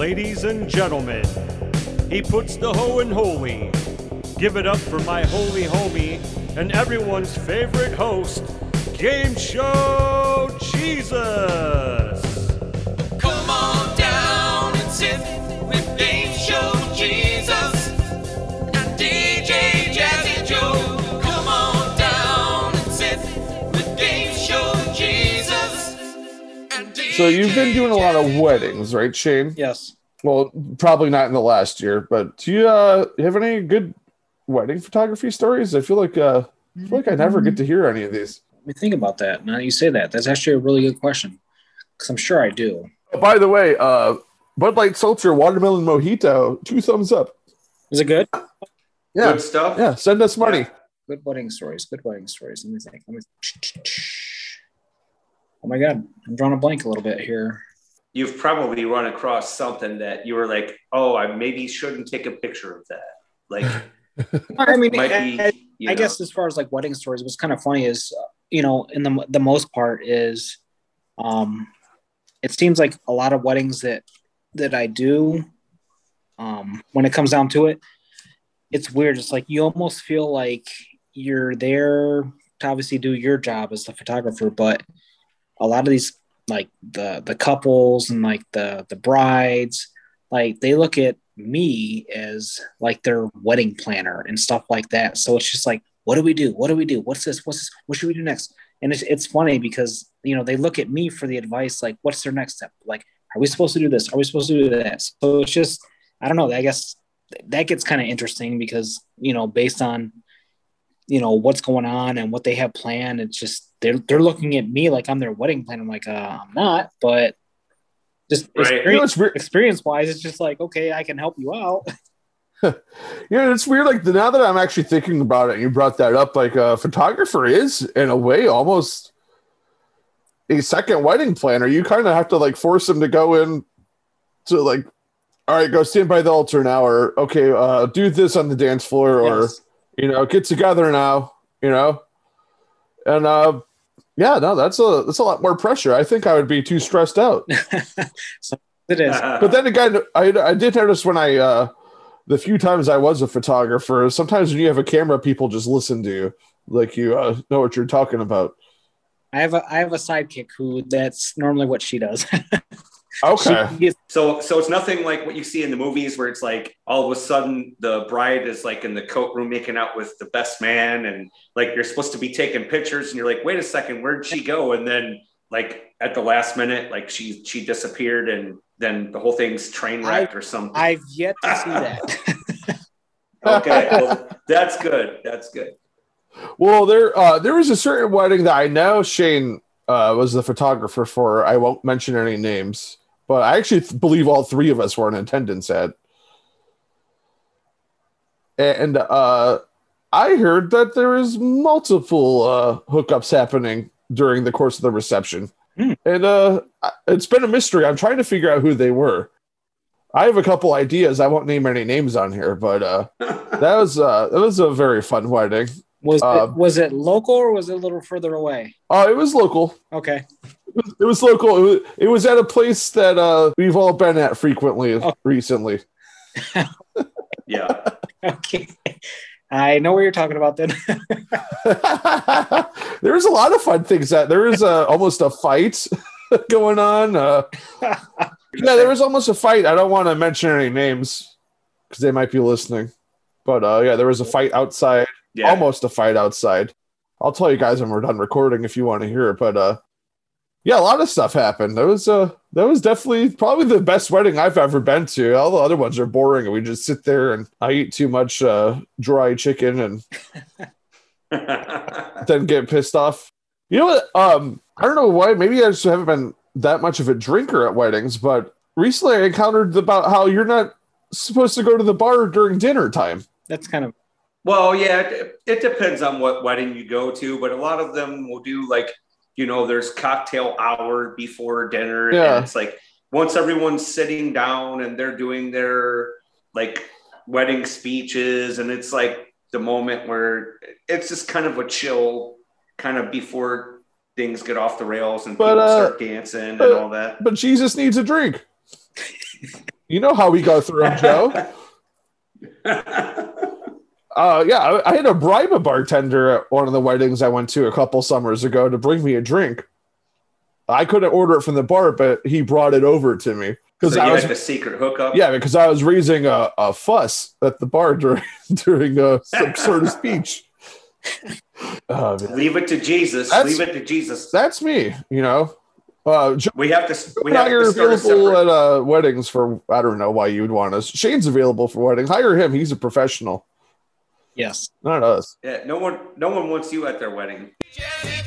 Ladies and gentlemen, he puts the hoe in holy. Give it up for my holy homie and everyone's favorite host, Game Show Jesus. Come on down and sit with Game Show Jesus and DJ Jazzy Joe. Come on down and sit with Game Show Jesus and DJ So you've been doing a lot of weddings, right, Shane? Yes. Well, probably not in the last year, but do you uh have any good wedding photography stories? I feel like uh I feel like I never get to hear any of these. Let me think about that. Now that you say that, that's actually a really good question. Because I'm sure I do. By the way, uh Bud Light Seltzer Watermelon Mojito, two thumbs up. Is it good? Yeah. Good stuff. Yeah, send us money. Good wedding stories. Good wedding stories. Let me think. Let me. Oh my god, I'm drawing a blank a little bit here. You've probably run across something that you were like, "Oh, I maybe shouldn't take a picture of that." Like, I mean, might I, be. I- you I guess as far as like wedding stories, what's kind of funny is, uh, you know, in the the most part is, um, it seems like a lot of weddings that that I do, um, when it comes down to it, it's weird. It's like you almost feel like you're there to obviously do your job as the photographer, but a lot of these like the the couples and like the the brides, like they look at me as like their wedding planner and stuff like that. So it's just like, what do we do? What do we do? What's this? What's this? What should we do next? And it's, it's funny because, you know, they look at me for the advice, like, what's their next step? Like, are we supposed to do this? Are we supposed to do that? So it's just, I don't know. I guess that gets kind of interesting because, you know, based on, you know, what's going on and what they have planned, it's just, they're, they're looking at me like I'm their wedding planner. I'm like, uh, I'm not, but just Right. You know, it's weird. experience wise, it's just like, okay, I can help you out. Yeah, it's weird. Like the, now that I'm actually thinking about it, you brought that up. Like a photographer is, in a way, almost a second wedding planner. You kind of have to like force them to go in to like, all right, go stand by the altar now, or okay, uh, do this on the dance floor, or Yes. you know, get together now, you know, and uh, yeah, no, that's a that's a lot more pressure. I think I would be too stressed out. so it is. But then again, I, I did notice when I, uh, the few times I was a photographer, sometimes when you have a camera, people just listen to you, like you uh, know what you're talking about. I have a I have a sidekick who that's normally what she does. Okay. She gets- So, so it's nothing like what you see in the movies where it's like all of a sudden the bride is like in the coat room making out with the best man, and like you're supposed to be taking pictures, and you're like, wait a second, where'd she go? And then like at the last minute, like she she disappeared, and then the whole thing's train wrecked or something. I've yet to see that. okay, well, that's good. That's good. Well, there uh, there was a certain wedding that I know Shane uh, was the photographer for. I won't mention any names, but I actually th- believe all three of us were in attendance at. And uh, I heard that there is multiple uh, hookups happening during the course of the reception, Hmm. and uh, it's been a mystery. I'm trying to figure out who they were. I have a couple ideas. I won't name any names on here, but uh, that was uh, that was a very fun wedding. Was Uh, it was it local or was it a little further away? Oh, it was local. Okay. It was, it was local. It was, it was at a place that uh, we've all been at frequently Oh. recently. Yeah. Okay. I know what you're talking about then. there was a lot of fun things that there was uh, almost a fight going on. Uh, yeah, there was almost a fight. I don't want to mention any names because they might be listening. But uh, yeah, there was a fight outside. Yeah. Almost a fight outside. I'll tell you guys when we're done recording if you want to hear it. But uh, yeah, a lot of stuff happened. That was uh, that was definitely probably the best wedding I've ever been to. All the other ones are boring, and we just sit there and I eat too much uh, dry chicken and then get pissed off. You know what? Um, I don't know why. Maybe I just haven't been that much of a drinker at weddings, but recently I encountered about how you're not supposed to go to the bar during dinner time. That's kind of Well, yeah, it, it depends on what wedding you go to, but a lot of them will do like, you know, there's cocktail hour before dinner. Yeah. And it's like once everyone's sitting down and they're doing their like wedding speeches, and it's like the moment where it's just kind of a chill kind of before things get off the rails and But, people uh, start dancing but- and all that. But Jesus needs a drink. You know how we go through them, Joe. Uh, yeah, I, I had to bribe a bartender at one of the weddings I went to a couple summers ago to bring me a drink. I couldn't order it from the bar, but he brought it over to me because so I was had the secret hookup. yeah because I was raising a, a fuss at the bar during during uh, some sort of speech. Oh. Leave it to Jesus. That's- Leave it to Jesus. That's me, you know. Uh, Joe We have to. We have to a available at uh, weddings for I don't know why you would want us. Shane's available for weddings. Hire him. He's a professional, Yes. not us. Yeah, no one. No one wants you at their wedding. Jazzy